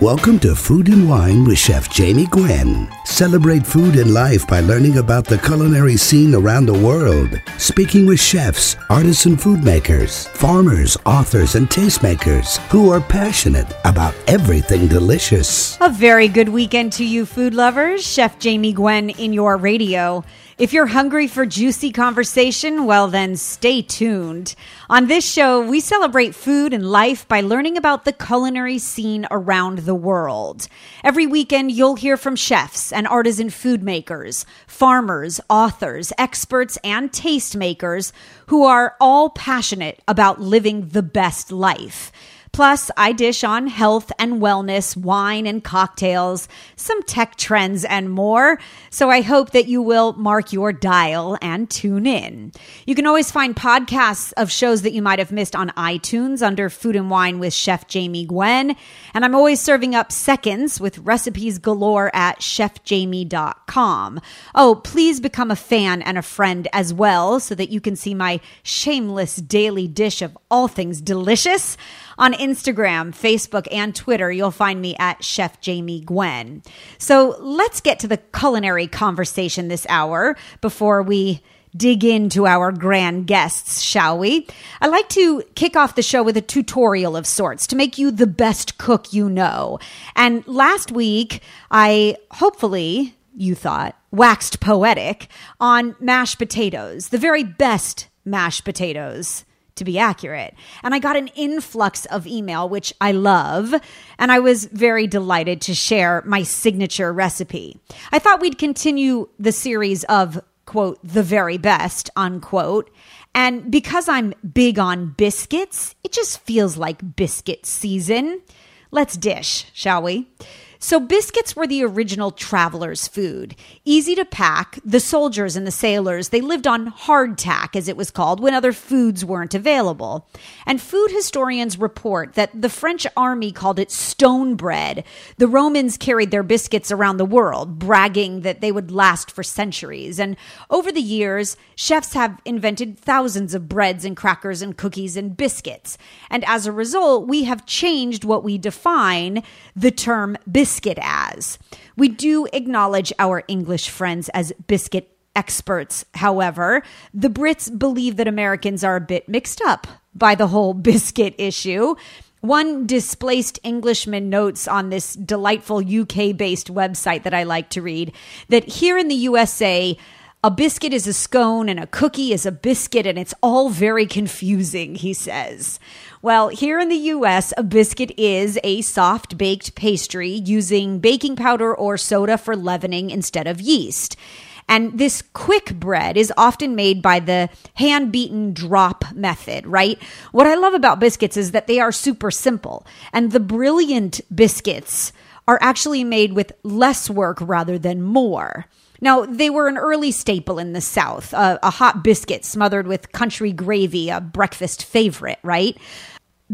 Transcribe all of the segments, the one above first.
Welcome to Food and Wine with Chef Jamie Gwen. Celebrate food and life by learning about the culinary scene around the world. Speaking with chefs, artisan food makers, farmers, authors, and tastemakers who are passionate about everything delicious. A very good weekend to you, food lovers. Chef Jamie Gwen in your radio. If you're hungry for juicy conversation, well, then stay tuned. On this show, we celebrate food and life by learning about the culinary scene around the world. Every weekend, you'll hear from chefs and artisan food makers, farmers, authors, experts, and tastemakers who are all passionate about living the best life. Plus, I dish on health and wellness, wine and cocktails, some tech trends, and more. So I hope that you will mark your dial and tune in. You can always find podcasts of shows that you might have missed on iTunes under Food and Wine with Chef Jamie Gwen. And I'm always serving up seconds with recipes galore at chefjamie.com. Oh, please become a fan and a friend as well so that you can see my shameless daily dish of all things delicious. On Instagram, Facebook, and Twitter, you'll find me at Chef Jamie Gwen. So let's get to the culinary conversation this hour before we dig into our grand guests, shall we? I like to kick off the show with a tutorial of sorts to make you the best cook you know. And last week, I hopefully, you thought, waxed poetic on mashed potatoes, the very best mashed potatoes to be accurate. And I got an influx of email, which I love. And I was very delighted to share my signature recipe. I thought we'd continue the series of, quote, the very best, unquote. And because I'm big on biscuits, it just feels like biscuit season. Let's dish, shall we? So, biscuits were the original traveler's food. Easy to pack, the soldiers and the sailors, they lived on hardtack, as it was called, when other foods weren't available. And food historians report that the French army called it stone bread. The Romans carried their biscuits around the world, bragging that they would last for centuries. And over the years, chefs have invented thousands of breads and crackers and cookies and biscuits. And as a result, we have changed what we define the term biscuit biscuit as. We do acknowledge our English friends as biscuit experts, however. The Brits believe that Americans are a bit mixed up by the whole biscuit issue. One displaced Englishman notes on this delightful UK based website that I like to read that here in the USA, a biscuit is a scone and a cookie is a biscuit, and it's all very confusing, he says. Well, here in the US, a biscuit is a soft baked pastry using baking powder or soda for leavening instead of yeast. And this quick bread is often made by the hand beaten drop method, right? What I love about biscuits is that they are super simple. And the brilliant biscuits are actually made with less work rather than more. Now, they were an early staple in the South, uh, a hot biscuit smothered with country gravy, a breakfast favorite, right?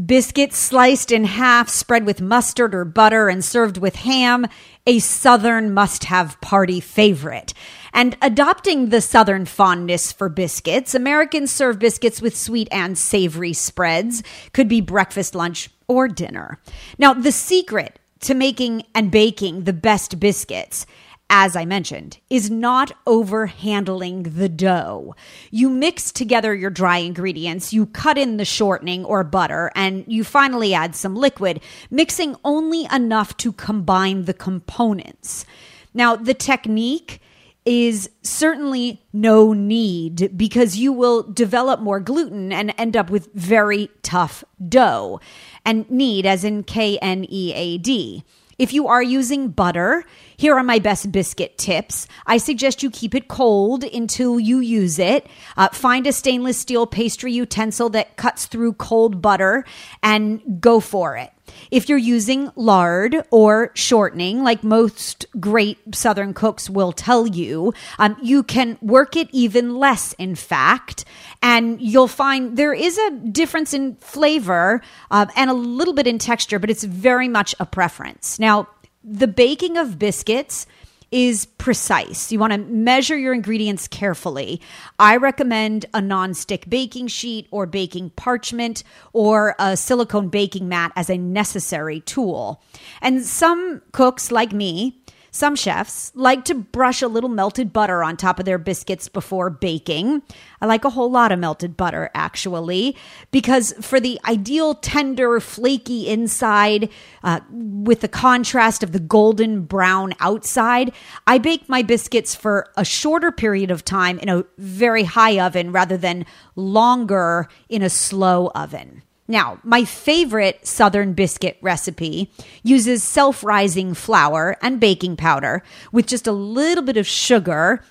Biscuits sliced in half, spread with mustard or butter, and served with ham, a Southern must have party favorite. And adopting the Southern fondness for biscuits, Americans serve biscuits with sweet and savory spreads, could be breakfast, lunch, or dinner. Now, the secret to making and baking the best biscuits as I mentioned, is not over handling the dough. You mix together your dry ingredients, you cut in the shortening or butter, and you finally add some liquid, mixing only enough to combine the components. Now, the technique is certainly no need because you will develop more gluten and end up with very tough dough. And knead, as in K N E A D. If you are using butter, here are my best biscuit tips. I suggest you keep it cold until you use it. Uh, find a stainless steel pastry utensil that cuts through cold butter and go for it. If you're using lard or shortening, like most great Southern cooks will tell you, um, you can work it even less, in fact, and you'll find there is a difference in flavor uh, and a little bit in texture, but it's very much a preference. Now, the baking of biscuits is precise. You want to measure your ingredients carefully. I recommend a non-stick baking sheet or baking parchment or a silicone baking mat as a necessary tool. And some cooks like me some chefs like to brush a little melted butter on top of their biscuits before baking. I like a whole lot of melted butter, actually, because for the ideal tender, flaky inside, uh, with the contrast of the golden brown outside, I bake my biscuits for a shorter period of time in a very high oven rather than longer in a slow oven. Now, my favorite Southern biscuit recipe uses self rising flour and baking powder with just a little bit of sugar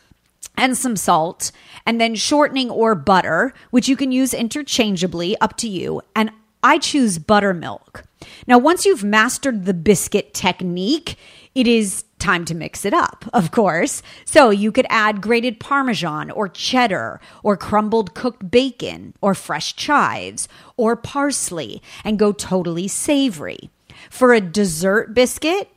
and some salt, and then shortening or butter, which you can use interchangeably, up to you. And I choose buttermilk. Now, once you've mastered the biscuit technique, it is time to mix it up, of course. So you could add grated Parmesan or cheddar or crumbled cooked bacon or fresh chives or parsley and go totally savory. For a dessert biscuit,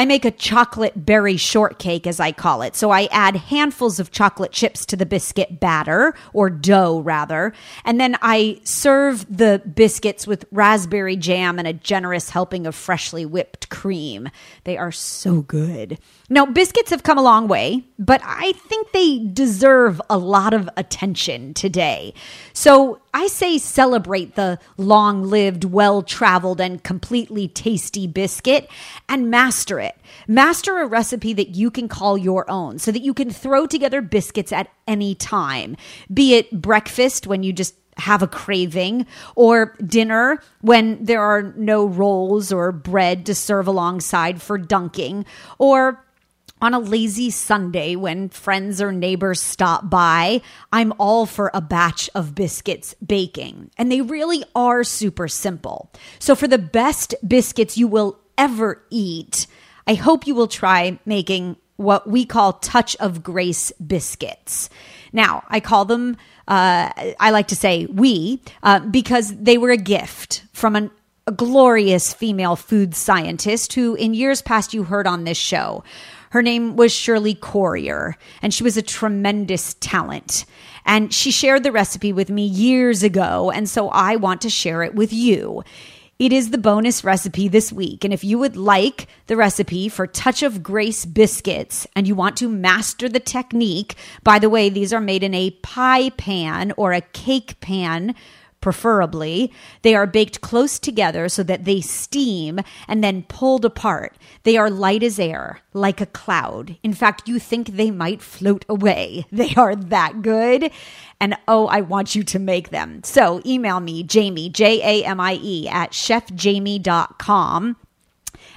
I make a chocolate berry shortcake, as I call it. So I add handfuls of chocolate chips to the biscuit batter, or dough rather, and then I serve the biscuits with raspberry jam and a generous helping of freshly whipped cream. They are so good. Now, biscuits have come a long way, but I think they deserve a lot of attention today. So I say celebrate the long lived, well traveled, and completely tasty biscuit and master it. Master a recipe that you can call your own so that you can throw together biscuits at any time, be it breakfast when you just have a craving, or dinner when there are no rolls or bread to serve alongside for dunking, or on a lazy Sunday when friends or neighbors stop by, I'm all for a batch of biscuits baking. And they really are super simple. So, for the best biscuits you will ever eat, I hope you will try making what we call touch of grace biscuits. Now, I call them, uh, I like to say we, uh, because they were a gift from an, a glorious female food scientist who, in years past, you heard on this show. Her name was Shirley Corriher, and she was a tremendous talent. And she shared the recipe with me years ago, and so I want to share it with you. It is the bonus recipe this week. And if you would like the recipe for Touch of Grace biscuits and you want to master the technique, by the way, these are made in a pie pan or a cake pan preferably. They are baked close together so that they steam and then pulled apart. They are light as air, like a cloud. In fact, you think they might float away. They are that good. And oh, I want you to make them. So email me, Jamie, J A M I E, at chefjamie.com,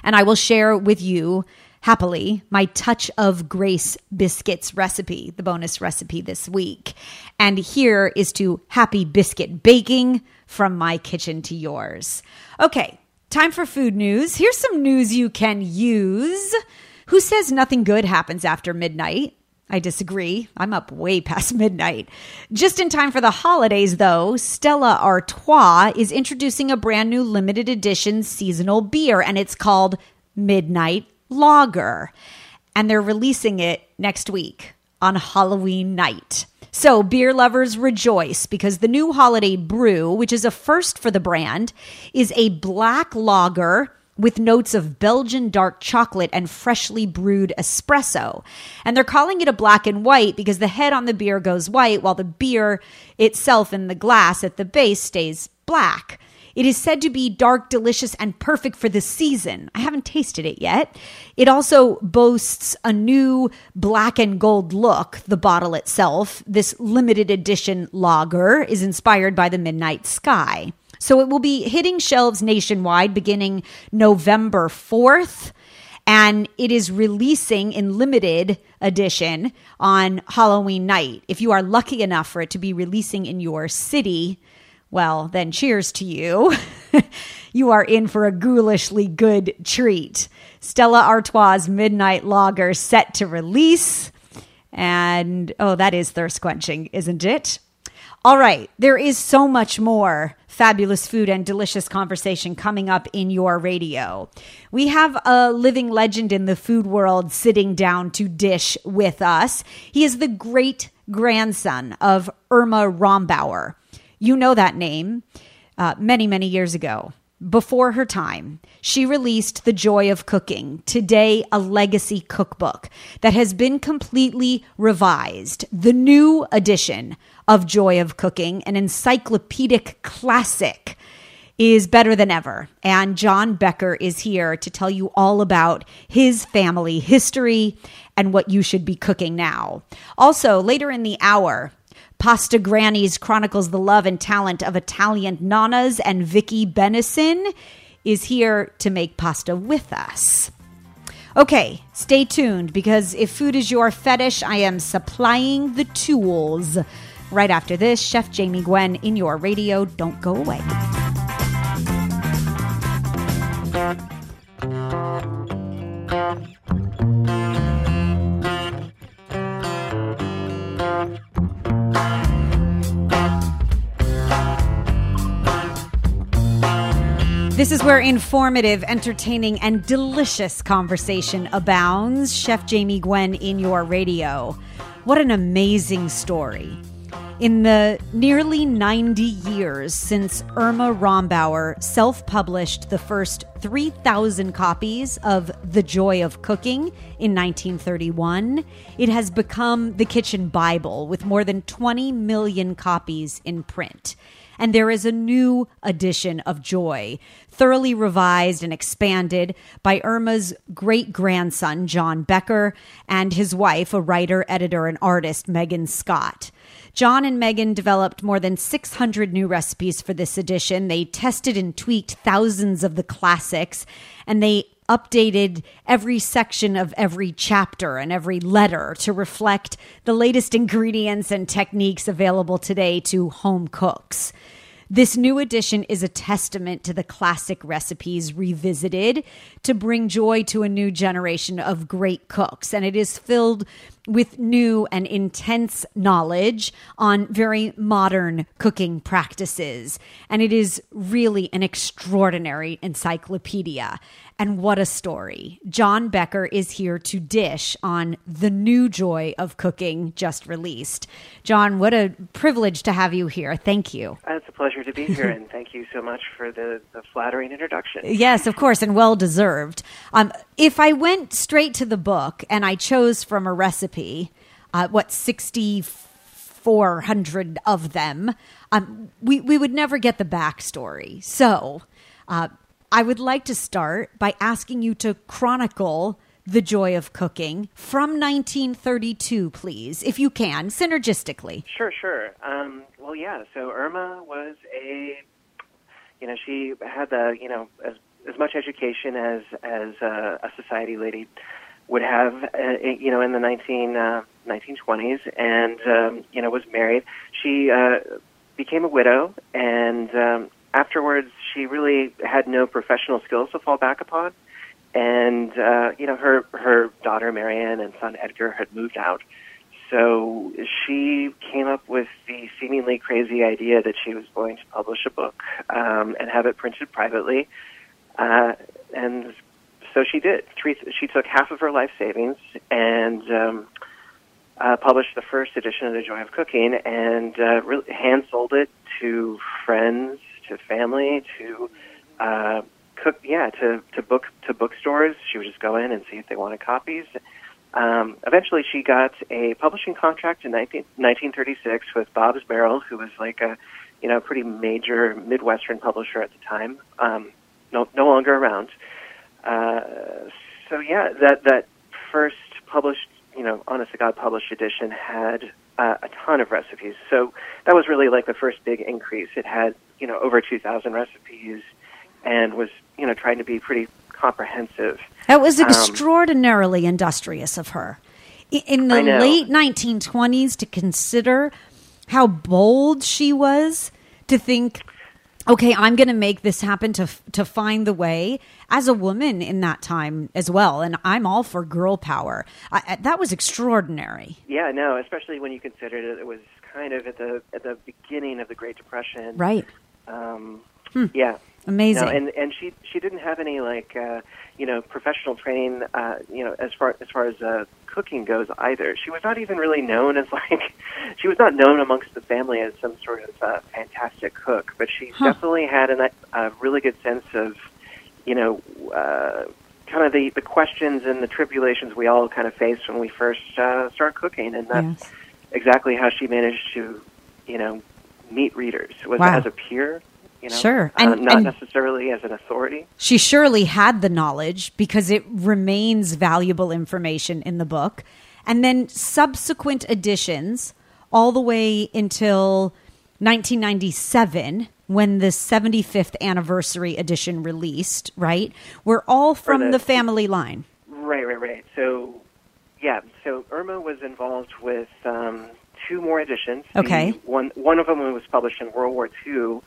and I will share with you happily my touch of grace biscuits recipe, the bonus recipe this week. And here is to happy biscuit baking from my kitchen to yours. Okay, time for food news. Here's some news you can use. Who says nothing good happens after midnight? I disagree. I'm up way past midnight. Just in time for the holidays, though, Stella Artois is introducing a brand new limited edition seasonal beer, and it's called Midnight Lager. And they're releasing it next week on Halloween night. So, beer lovers rejoice because the new holiday brew, which is a first for the brand, is a black lager with notes of Belgian dark chocolate and freshly brewed espresso. And they're calling it a black and white because the head on the beer goes white while the beer itself in the glass at the base stays black. It is said to be dark, delicious, and perfect for the season. I haven't tasted it yet. It also boasts a new black and gold look, the bottle itself. This limited edition lager is inspired by the midnight sky. So it will be hitting shelves nationwide beginning November 4th and it is releasing in limited edition on Halloween night. If you are lucky enough for it to be releasing in your city, well, then cheers to you. you are in for a ghoulishly good treat. Stella Artois' Midnight Lager set to release. And oh, that is thirst quenching, isn't it? All right, there is so much more fabulous food and delicious conversation coming up in your radio. We have a living legend in the food world sitting down to dish with us. He is the great grandson of Irma Rombauer. You know that name uh, many, many years ago. Before her time, she released The Joy of Cooking, today a legacy cookbook that has been completely revised. The new edition of Joy of Cooking, an encyclopedic classic, is better than ever. And John Becker is here to tell you all about his family history and what you should be cooking now. Also, later in the hour, Pasta Grannies chronicles the love and talent of Italian nanas, and Vicky Bennison is here to make pasta with us. Okay, stay tuned because if food is your fetish, I am supplying the tools. Right after this, Chef Jamie Gwen in your radio. Don't go away. This is where informative, entertaining, and delicious conversation abounds. Chef Jamie Gwen in your radio. What an amazing story. In the nearly 90 years since Irma Rombauer self published the first 3,000 copies of The Joy of Cooking in 1931, it has become the kitchen Bible with more than 20 million copies in print and there is a new edition of Joy, thoroughly revised and expanded by Irma's great grandson, John Becker, and his wife, a writer, editor, and artist, Megan Scott. John and Megan developed more than 600 new recipes for this edition. They tested and tweaked thousands of the classics, and they updated every section of every chapter and every letter to reflect the latest ingredients and techniques available today to home cooks. This new edition is a testament to the classic recipes revisited to bring joy to a new generation of great cooks. And it is filled with new and intense knowledge on very modern cooking practices. And it is really an extraordinary encyclopedia. And what a story. John Becker is here to dish on the new joy of cooking just released. John, what a privilege to have you here. Thank you. It's a pleasure to be here, and thank you so much for the, the flattering introduction. Yes, of course, and well deserved. Um, if I went straight to the book and I chose from a recipe, uh, what, 6,400 of them, um, we, we would never get the backstory. So, uh, I would like to start by asking you to chronicle the joy of cooking from 1932, please, if you can, synergistically. Sure, sure. Um, well, yeah. So Irma was a, you know, she had the, you know, as as much education as as uh, a society lady would have, uh, you know, in the 19 uh, 1920s, and um, you know, was married. She uh, became a widow, and um, afterwards, she really had no professional skills to fall back upon. And uh, you know, her her daughter Marion and son Edgar had moved out, so she came up with the seemingly crazy idea that she was going to publish a book um, and have it printed privately. Uh, and so she did. Three, she took half of her life savings and um, uh, published the first edition of The Joy of Cooking and uh, hand sold it to friends to family to uh, cook. Yeah, to to book to bookstores. She would just go in and see if they wanted copies. Um, eventually, she got a publishing contract in 19, 1936 with Bobbs-Merrill, who was like a, you know, pretty major Midwestern publisher at the time. Um, no, no longer around. Uh, so yeah, that that first published, you know, honest to God published edition had uh, a ton of recipes. So that was really like the first big increase. It had you know over 2,000 recipes and was you know trying to be pretty comprehensive. That was um, extraordinarily um, industrious of her. In the late 1920s, to consider how bold she was to think okay, I'm going to make this happen to to find the way as a woman in that time as well, and I'm all for girl power. I, that was extraordinary. Yeah, no, especially when you consider that it was kind of at the at the beginning of the Great Depression, right? Um, Hmm. Yeah. Amazing. No, and and she she didn't have any like uh, you know professional training uh, you know as far as far as uh, cooking goes either. She was not even really known as like she was not known amongst the family as some sort of uh, fantastic cook, but she Huh. definitely had an, a really good sense of you know uh, kind of the the questions and the tribulations we all kind of faced when we first uh, started cooking, and that's yes. exactly how she managed to you know meet readers was Wow. as a peer. You know, Sure. uh, And- not and- necessarily as an authority. She surely had the knowledge because it remains valuable information in the book. And then subsequent editions, all the way until 1997, when the 75th anniversary edition released, right? Were all from the- the family line. Right, right, right. So, yeah. So Irma was involved with um, two more editions. The Okay. one one of them was published in World War II.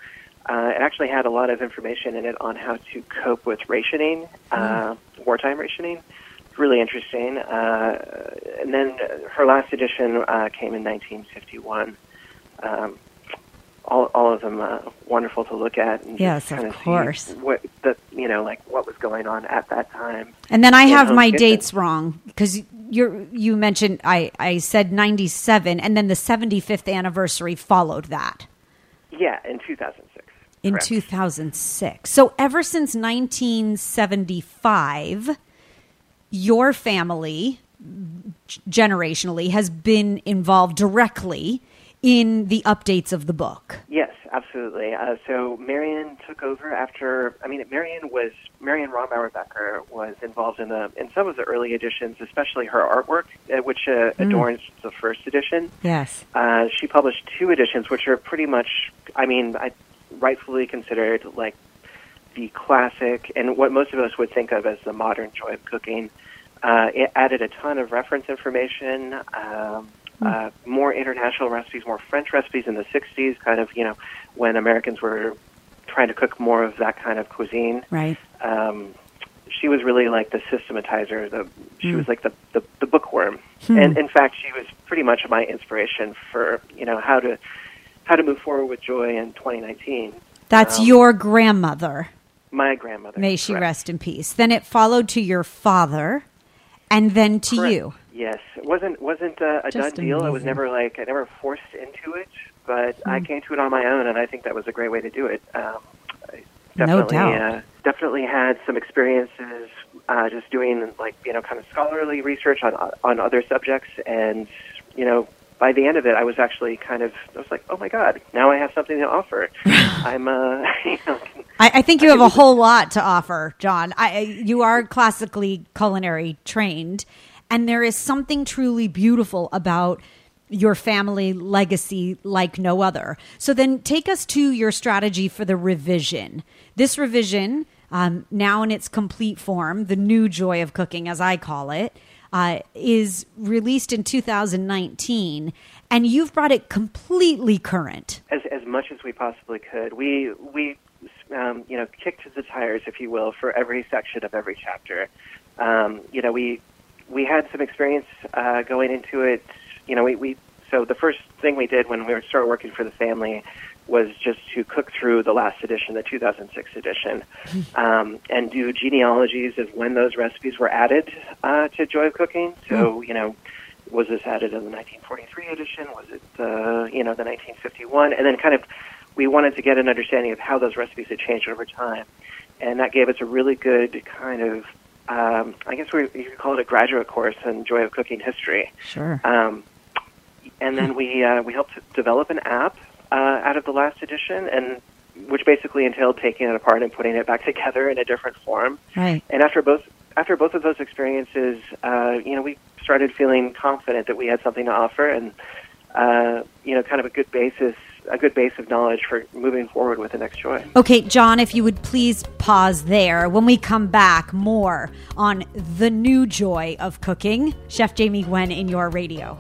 Uh, it actually had a lot of information in it on how to cope with rationing, uh, wartime rationing. Really interesting. Uh, and then her last edition uh, came in 1951. Um, all, all of them uh, wonderful to look at. And Yes, of course. What the you know like what was going on at that time. And then I have my it's- dates wrong because you you mentioned I, I said 97 and then the 75th anniversary followed that. Yeah, in 2006. In Correct. 2006. So ever since 1975, your family generationally has been involved directly in the updates of the book. Yes, absolutely. Uh, so Marion took over after. I mean, Marion was Marion Rombauer Becker was involved in the in some of the early editions, especially her artwork, uh, which uh, adorns the first edition. Yes. Uh, she published two editions, which are pretty much, I mean, I rightfully considered like the classic and what most of us would think of as the modern joy of cooking. Uh, it added a ton of reference information, um, uh, more international recipes, more French recipes in the 60s, kind of, you know, when Americans were trying to cook more of that kind of cuisine Right. um, she was really like the systematizer. The she Hmm. was like the, the the bookworm, and in fact, she was pretty much my inspiration for you know how to how to move forward with joy in 2019. That's Um, your grandmother. my grandmother. May she correct. rest in peace. Then it followed to your father and then to Correct. you. Yes, it wasn't wasn't a, a done deal. I was never like I never forced into it, but Hmm. I came to it on my own, and I think that was a great way to do it. Um, I No definitely, doubt. Uh, definitely had some experiences uh, just doing like you know kind of scholarly research on on other subjects, and you know by the end of it, I was actually kind of I was like, oh my god, now I have something to offer. I'm uh, you know. I, I think you I have a whole lot to offer, John. I, I- you are classically culinary trained, and there is something truly beautiful about your family legacy like no other. So then take us to your strategy for the revision. This revision, um, now in its complete form, the new joy of cooking, as I call it, uh, is released in 2019, and you've brought it completely current. as as much as we possibly could. We we um, you know kicked the tires, if you will, for every section of every chapter. Um, you know, we we had some experience uh, going into it. You know, we, we so the first thing we did when we started working for the family was just to cook through the last edition, the 2006 edition, um, and do genealogies of when those recipes were added uh, to Joy of Cooking. So you know, was this added in the 1943 edition? Was it uh, you know the 1951? And then kind of we wanted to get an understanding of how those recipes had changed over time, and that gave us a really good kind of um, I guess we you could call it a graduate course in Joy of Cooking history. Sure. Um, and then we uh, we helped develop an app uh, out of the last edition, and which basically entailed taking it apart and putting it back together in a different form. Right. And after both after both of those experiences, uh, you know, we started feeling confident that we had something to offer, and uh, you know, kind of a good basis, a good base of knowledge for moving forward with the next joy. Okay, John, if you would please pause there. When we come back, more on the new joy of cooking. Chef Jamie Gwen in your radio.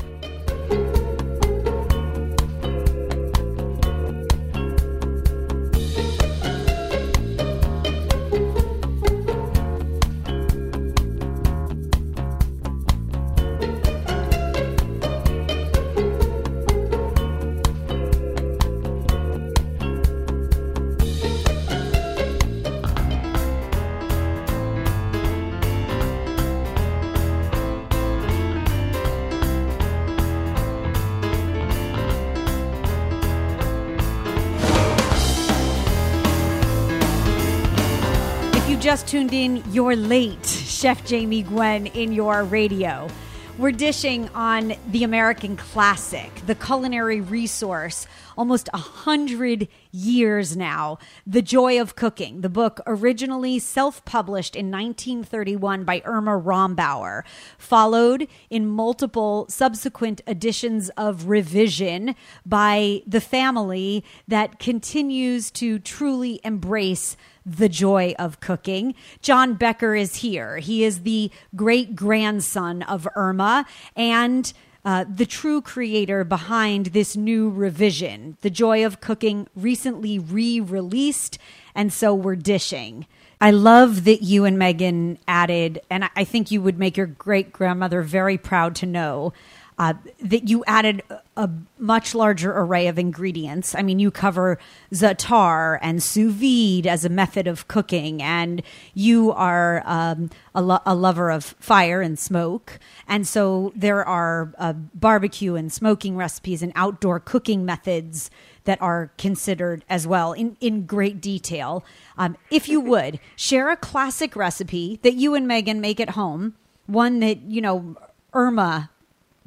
Just tuned in, you're late. Chef Jamie Gwen in your radio. We're dishing on the American classic, the culinary resource, almost a hundred years now. The Joy of Cooking, the book originally self published in 1931 by Irma Rombauer, followed in multiple subsequent editions of revision by the family that continues to truly embrace the joy of cooking. John Becker is here. He is the great grandson of Irma and uh, the true creator behind this new revision. The Joy of Cooking recently re released, and so we're dishing. I love that you and Megan added, and I think you would make your great grandmother very proud to know uh, that you added a much larger array of ingredients. I mean, you cover za'atar and sous vide as a method of cooking, and you are um, a, lo- a, lover of fire and smoke. And so there are uh, barbecue and smoking recipes and outdoor cooking methods that are considered as well in, in great detail. Um, if you would, share a classic recipe that you and Megan make at home, one that, you know, Irma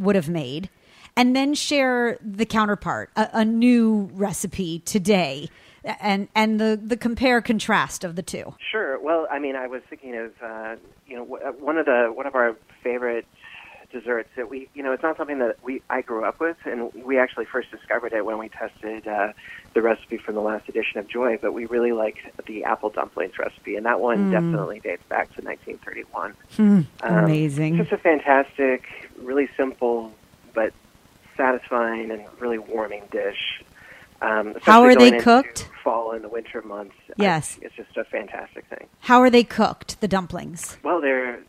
would have made and then share the counterpart a, a, new recipe today and and the the compare contrast of the two. Sure. Well i mean i was thinking of uh, you know one of the one of our favorite desserts that we you know it's not something that we I grew up with and we actually first discovered it when we tested uh, the recipe from the last edition of Joy but we really liked the apple dumplings recipe and that one mm. definitely dates back to 1931 mm, um, amazing. just a fantastic really simple but satisfying and really warming dish. Um, How are they cooked? Fall and the winter months. Yes, I, it's just a fantastic thing. How are they cooked? The dumplings. Well, they're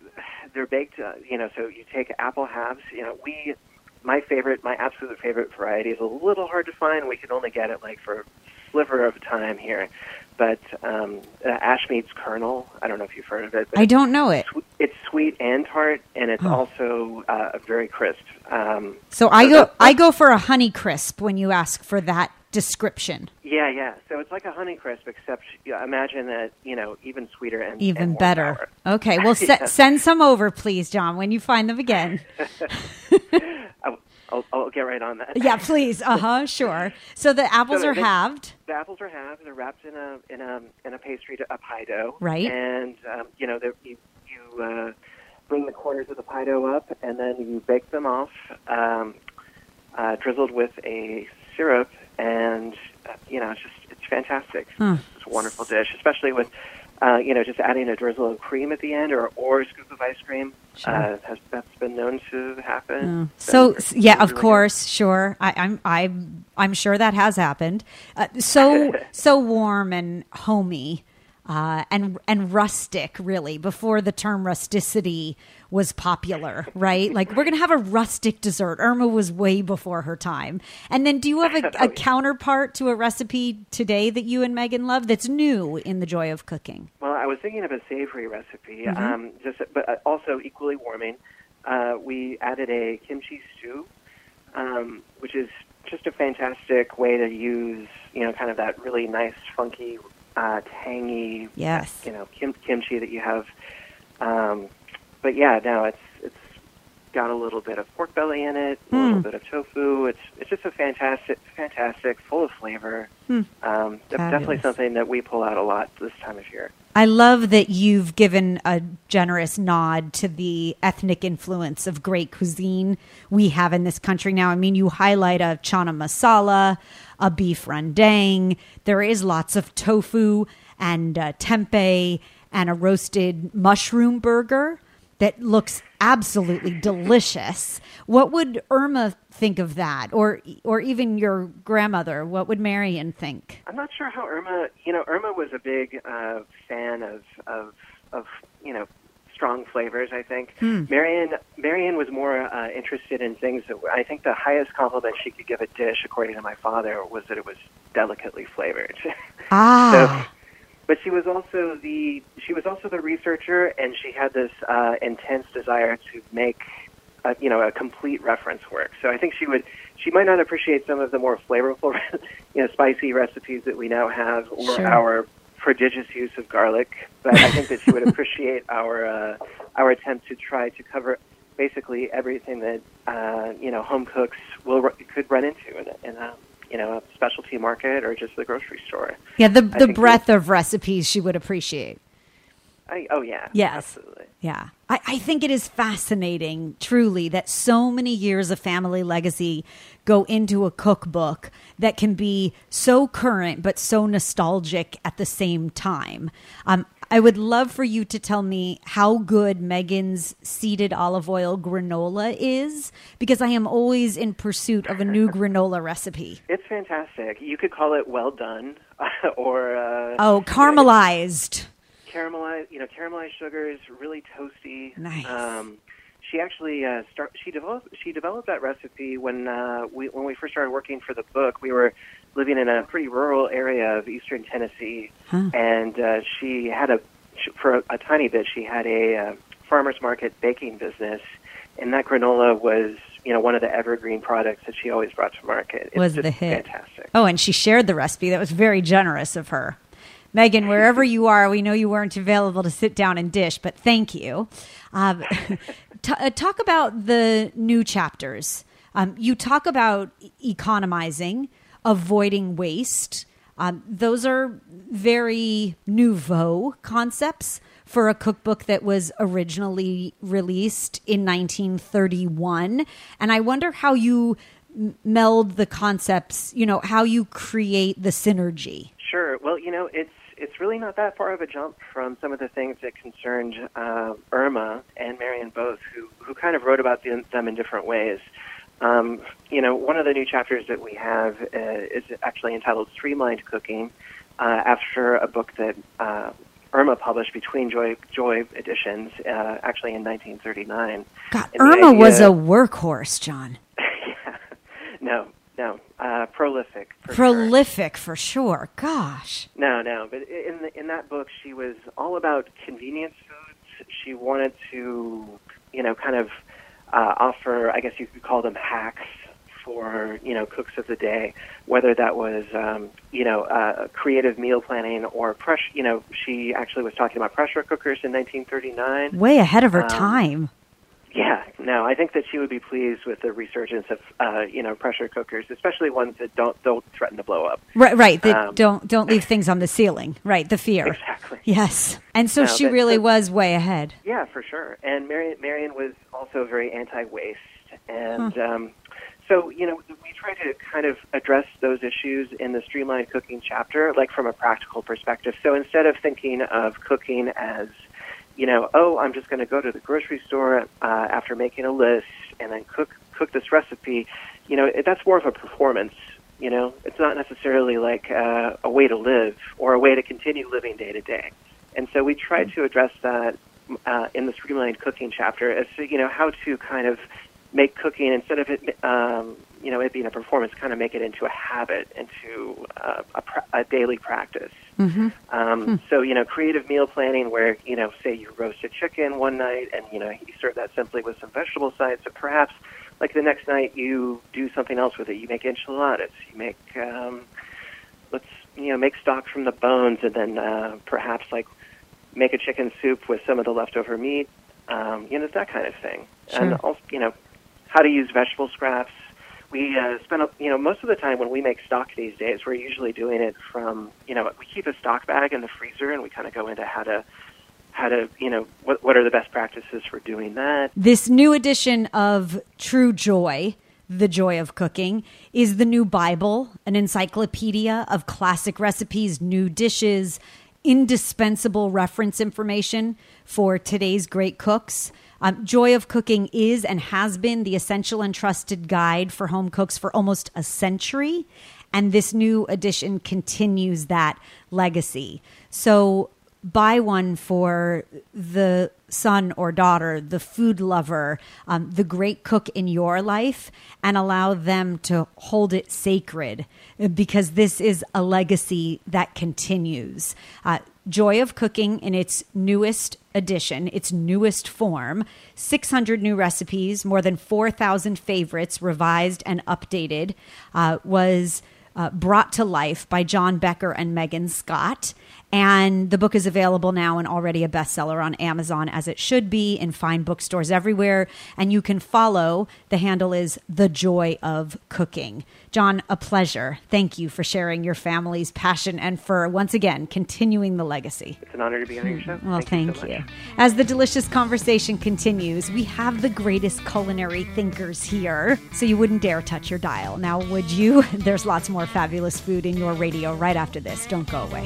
they're baked. Uh, you know, so you take apple halves. You know, we my favorite, my absolute favorite variety is a little hard to find. We can only get it like for a sliver of time here but um, uh, Ashmead's kernel. I don't know if you've heard of it. I don't know it. It's sweet and tart, and it's also uh, very crisp. Um, so, so I go I go for a honey crisp when you ask for that description. Yeah, yeah. So it's like a honey crisp, except imagine that you know even sweeter and even and better. Okay, well, se- send some over, please, John, when you find them again. I'll, I'll get right on that. Yeah, please. Uh huh. Sure. So the apples so are halved. The apples are halved. They're wrapped in a in a in a pastry to, a pie dough. Right. And um, you know you you uh, bring the corners of the pie dough up, and then you bake them off, um, uh, drizzled with a syrup, and uh, you know it's just it's fantastic. Huh. It's a wonderful dish, especially with uh, you know, just adding a drizzle of cream at the end or, or a scoop of ice cream sure. uh, has that's been known to happen. So, so yeah, of really course, good. sure. I, I'm I'm I'm sure that has happened. Uh, so so warm and homey uh, and and rustic, really, before the term rusticity was popular, right? like we're gonna have a rustic dessert. Irma was way before her time. And then, do you have a, a counterpart to a recipe today that you and Megan love that's new in the joy of cooking? Well, I was thinking of a savory recipe, mm-hmm. um, just but uh, also equally warming. Uh, we added a kimchi stew, um, which is just a fantastic way to use, you know, kind of that really nice, funky uh, tangy, yes, you know, kim- kimchi that you have. Um, but yeah, now it's it's got a little bit of pork belly in it, a mm. little bit of tofu. It's it's just a fantastic, fantastic, full of flavor. Mm. Um, definitely something that we pull out a lot this time of year. I love that you've given a generous nod to the ethnic influence of great cuisine we have in this country now. I mean, you highlight a chana masala, a beef rendang. There is lots of tofu and uh, tempeh and a roasted mushroom burger that looks absolutely delicious. What would Irma think of that, or or even your grandmother? What would Marion think? I'm not sure how Irma. You know, Irma was a big uh, fan of of of you know strong flavors. I think hmm. Marion Marion was more uh, interested in things that I think the highest compliment she could give a dish, according to my father, was that it was delicately flavored. Ah. so, but she was also the she was also the researcher, and she had this uh, intense desire to make a, you know a complete reference work. So I think she would she might not appreciate some of the more flavorful, you know, spicy recipes that we now have, or sure. our prodigious use of garlic, but I think that she would appreciate our uh, our attempt to try to cover basically everything that uh, you know home cooks will could run into in a, in a you know a specialty market or just the grocery store. Yeah, the the breadth of recipes she would appreciate. I, oh yeah. Yes. Absolutely. Yeah. I, I think it is fascinating, truly, that so many years of family legacy go into a cookbook that can be so current but so nostalgic at the same time. Um, I would love for you to tell me how good Megan's seeded olive oil granola is because I am always in pursuit of a new granola recipe. It's fantastic. You could call it well done or. Uh, oh, caramelized caramelized, you know, caramelized sugars, really toasty. Nice. Um, she actually uh, start. She developed. She developed that recipe when uh, we when we first started working for the book. We were living in a pretty rural area of eastern Tennessee, huh. and uh, she had a for a, a tiny bit. She had a uh, farmers market baking business, and that granola was you know one of the evergreen products that she always brought to market. It's was the hit fantastic? Oh, and she shared the recipe. That was very generous of her. Megan, wherever you are, we know you weren't available to sit down and dish, but thank you. Um, t- uh, talk about the new chapters. Um, you talk about economizing, avoiding waste. Um, those are very nouveau concepts for a cookbook that was originally released in 1931. And I wonder how you meld the concepts, you know, how you create the synergy. Sure. Well, you know, it's it's really not that far of a jump from some of the things that concerned uh, Irma and Marion both, who who kind of wrote about them, them in different ways. Um, you know, one of the new chapters that we have uh, is actually entitled "Streamlined Cooking," uh, after a book that uh, Irma published between Joy Joy editions, uh, actually in 1939. God, Irma was a workhorse, John. yeah, no, no, uh, prolific. For prolific sure. for sure. Gosh. No, no, but in the, in that book, she was all about convenience foods. She wanted to, you know, kind of uh, offer, I guess you could call them hacks for you know cooks of the day, whether that was um, you know uh, creative meal planning or pressure. You know, she actually was talking about pressure cookers in 1939. Way ahead of her um, time. Yeah, no, I think that she would be pleased with the resurgence of uh, you know pressure cookers, especially ones that don't don't threaten to blow up. Right, right. They um, don't don't leave things on the ceiling. Right, the fear. Exactly. Yes, and so no, she really was way ahead. Yeah, for sure. And Marion Marion was also very anti-waste, and huh. um, so you know we try to kind of address those issues in the streamlined cooking chapter, like from a practical perspective. So instead of thinking of cooking as you know, oh, I'm just going to go to the grocery store uh, after making a list and then cook cook this recipe. You know, it, that's more of a performance. You know, it's not necessarily like uh, a way to live or a way to continue living day to day. And so we tried mm. to address that uh, in the streamlined cooking chapter as to you know how to kind of make cooking instead of it um, you know it being a performance, kind of make it into a habit, into uh, a, pr- a daily practice. Mm-hmm. Um, hmm. So you know, creative meal planning, where you know, say you roast a chicken one night, and you know you serve that simply with some vegetable sides. So perhaps, like the next night, you do something else with it. You make enchiladas. You make um, let's you know make stock from the bones, and then uh, perhaps like make a chicken soup with some of the leftover meat. Um, you know that kind of thing, sure. and also you know how to use vegetable scraps we uh, spend, you know, most of the time when we make stock these days, we're usually doing it from, you know, we keep a stock bag in the freezer and we kind of go into how to, how to, you know, what, what are the best practices for doing that. This new edition of True Joy, The Joy of Cooking, is the new Bible, an encyclopedia of classic recipes, new dishes, indispensable reference information for today's great cooks. Um, Joy of Cooking is and has been the essential and trusted guide for home cooks for almost a century. And this new edition continues that legacy. So buy one for the son or daughter, the food lover, um, the great cook in your life, and allow them to hold it sacred because this is a legacy that continues. Uh, Joy of Cooking in its newest edition, its newest form, 600 new recipes, more than 4,000 favorites revised and updated, uh, was uh, brought to life by John Becker and Megan Scott. And the book is available now and already a bestseller on Amazon, as it should be, in fine bookstores everywhere. And you can follow, the handle is The Joy of Cooking. John, a pleasure. Thank you for sharing your family's passion and for, once again, continuing the legacy. It's an honor to be on your show. Well, thank, thank, you. you. As the delicious conversation continues, we have the greatest culinary thinkers here, so you wouldn't dare touch your dial. Now, would you? There's lots more fabulous food in your radio right after this. Don't go away.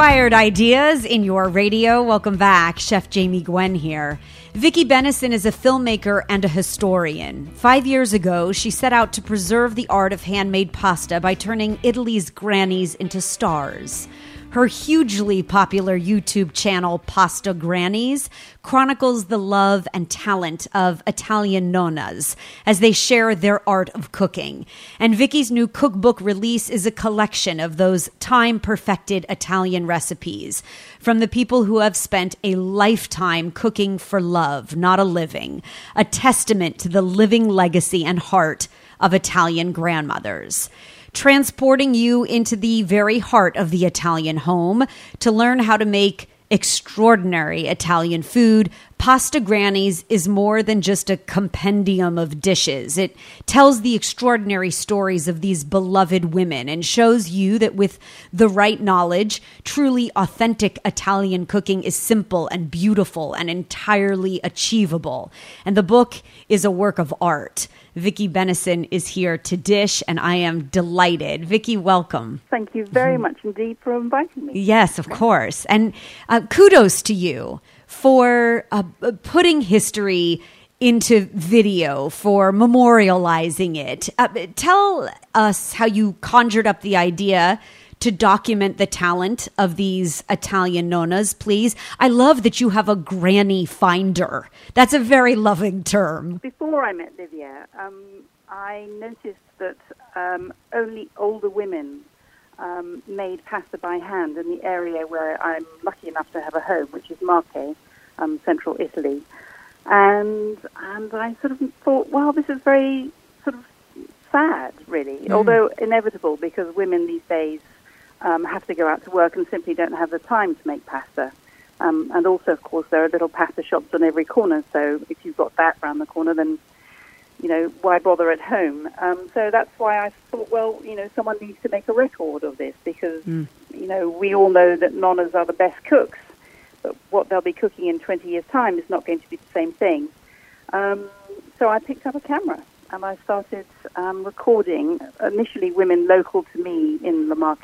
Inspired ideas in your radio. Welcome back. Chef Jamie Gwen here. Vicky Bennison is a filmmaker and a historian. Five years ago, she set out to preserve the art of handmade pasta by turning Italy's grannies into stars. Her hugely popular YouTube channel, Pasta Grannies, chronicles the love and talent of Italian nonnas as they share their art of cooking. And Vicky's new cookbook release is a collection of those time perfected Italian recipes from the people who have spent a lifetime cooking for love, not a living, a testament to the living legacy and heart of Italian grandmothers transporting you into the very heart of the Italian home to learn how to make extraordinary Italian food. Pasta Grannies is more than just a compendium of dishes. It tells the extraordinary stories of these beloved women and shows you that with the right knowledge, truly authentic Italian cooking is simple and beautiful and entirely achievable. And the book is a work of art. Vicky Bennison is here to dish, and I am delighted. Vicky, welcome. Thank you very much indeed for inviting me. Yes, of course. And uh, kudos to you for uh, putting history into video, for memorializing it. Uh, tell us how you conjured up the idea to document the talent of these Italian nonnas, please. I love that you have a granny finder. That's a very loving term. Before I met Livia, um, I noticed that um, only older women um, made pasta by hand in the area where I'm lucky enough to have a home, which is Marche, um, central Italy. And and I sort of thought, well, this is very sort of sad, really, mm. although inevitable because women these days um, have to go out to work and simply don't have the time to make pasta. Um, and also, of course, there are little pasta shops on every corner. So if you've got that round the corner, then you know why bother at home? Um, so that's why I thought, well, you know, someone needs to make a record of this because mm. you know we all know that nonnas are the best cooks, but what they'll be cooking in 20 years' time is not going to be the same thing. Um, so I picked up a camera and I started um, recording initially women local to me in La.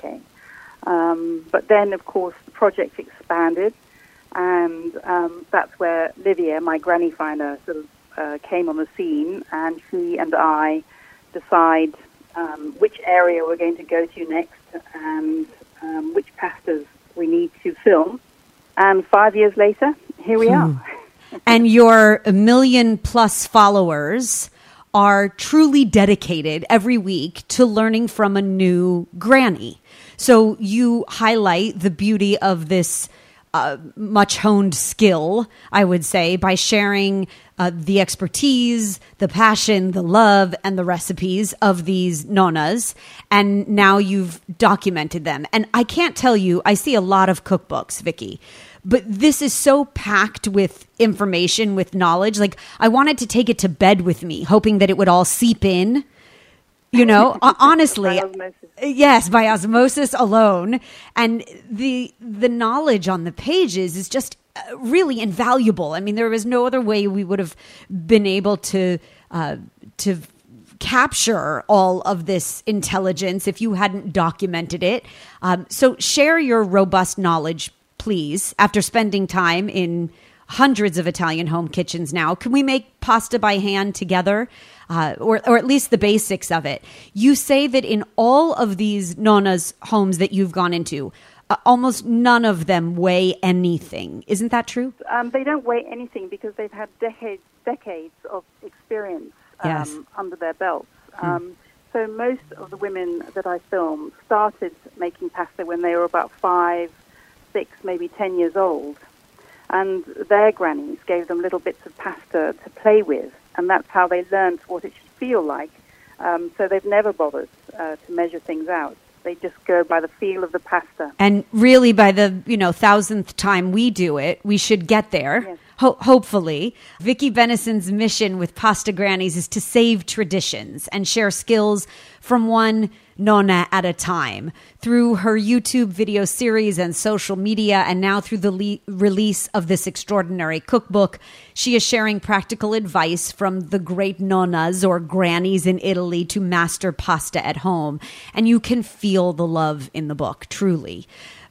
Um, but then, of course, the project expanded, and um, that's where Livia, my granny finder, sort of uh, came on the scene, and she and I decide um, which area we're going to go to next and um, which pastas we need to film. And five years later, here we hmm. are. and your million plus followers are truly dedicated every week to learning from a new granny. So you highlight the beauty of this uh, much honed skill, I would say, by sharing uh, the expertise, the passion, the love, and the recipes of these nonnas. And now you've documented them. And I can't tell you, I see a lot of cookbooks, Vicky, but this is so packed with information, with knowledge. Like, I wanted to take it to bed with me, hoping that it would all seep in you know honestly by yes by osmosis alone. And the the knowledge on the pages is just uh, really invaluable. I mean there was no other way we would have been able to uh, to capture all of this intelligence if you hadn't documented it. Um, so share your robust knowledge please after spending time in hundreds of italian home kitchens now. Can we make pasta by hand together uh, or, or at least the basics of it. You say that in all of these nonnas homes that you've gone into, uh, almost none of them weigh anything. Isn't that true? Um, they don't weigh anything because they've had decades decades of experience um, Yes. under their belts. Um, so most of the women that I filmed started making pasta when they were about five, six, maybe ten years old, and their grannies gave them little bits of pasta to play with, and that's how they learned what it should feel like. Um, so they've never bothered uh, to measure things out. They just go by the feel of the pasta. And really, by the you know thousandth time we do it, we should get there. Yes. Ho- hopefully, Vicky Bennison's mission with Pasta Grannies is to save traditions and share skills from one nonna at a time. Through her YouTube video series and social media, and now through the le- release of this extraordinary cookbook, she is sharing practical advice from the great nonnas or grannies in Italy to master pasta at home. And you can feel the love in the book, truly.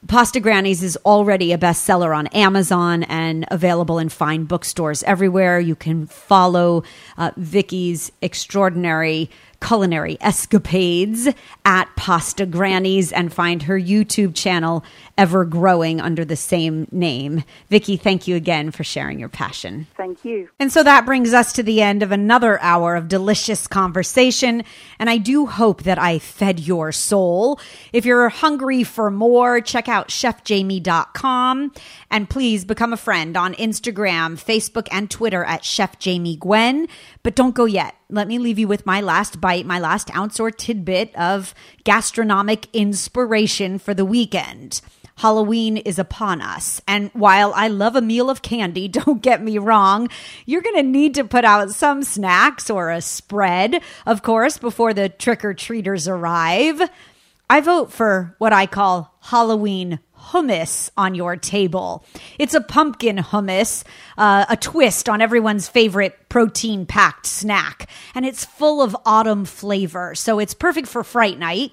Pasta Grannies is already a bestseller on Amazon and available in fine bookstores everywhere. You can follow uh, Vicky's extraordinary culinary escapades at Pasta Grannies and find her YouTube channel ever growing under the same name. Vicky, thank you again for sharing your passion. Thank you. And so that brings us to the end of another hour of delicious conversation. And I do hope that I fed your soul. If you're hungry for more, check out chefjamie.com and please become a friend on Instagram, Facebook, and Twitter at Chef Jamie Gwen. But don't go yet. Let me leave you with my last bite, my last ounce or tidbit of gastronomic inspiration for the weekend. Halloween is upon us. And while I love a meal of candy, don't get me wrong, you're going to need to put out some snacks or a spread, of course, before the trick or treaters arrive. I vote for what I call Halloween hummus on your table. It's a pumpkin hummus, uh, a twist on everyone's favorite protein packed snack. And it's full of autumn flavor. So it's perfect for Fright Night.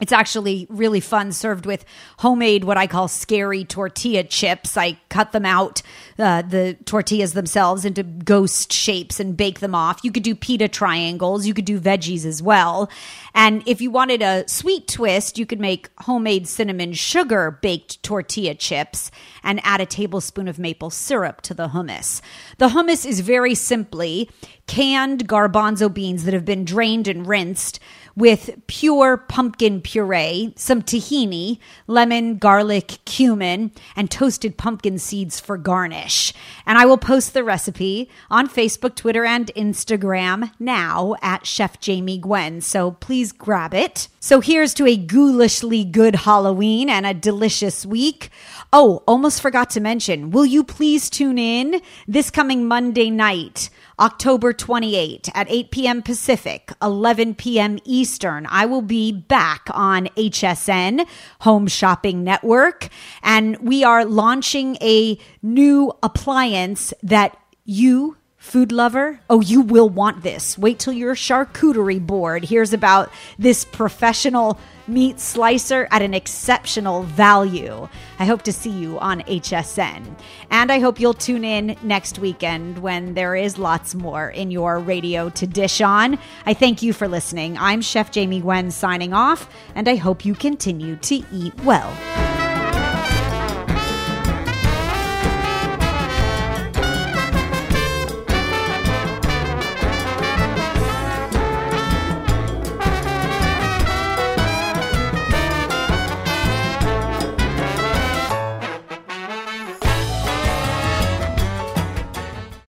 It's actually really fun served with homemade, what I call scary tortilla chips. I cut them out, uh, the tortillas themselves, into ghost shapes and bake them off. You could do pita triangles. You could do veggies as well. And if you wanted a sweet twist, you could make homemade cinnamon sugar baked tortilla chips and add a tablespoon of maple syrup to the hummus. The hummus is very simply canned garbanzo beans that have been drained and rinsed with pure pumpkin puree, some tahini, lemon, garlic, cumin, and toasted pumpkin seeds for garnish. And I will post the recipe on Facebook, Twitter, and Instagram now at Chef Jamie Gwen. So please grab it. So here's to a ghoulishly good Halloween and a delicious week. Oh, almost forgot to mention, will you please tune in this coming Monday night? October 28 at 8 p.m. Pacific, 11 p.m. Eastern. I will be back on HSN, Home Shopping Network, and we are launching a new appliance that you Food lover? Oh, you will want this. Wait till your charcuterie board hears about this professional meat slicer at an exceptional value. I hope to see you on HSN. And I hope you'll tune in next weekend when there is lots more in your radio to dish on. I thank you for listening. I'm Chef Jamie Gwen signing off, and I hope you continue to eat well.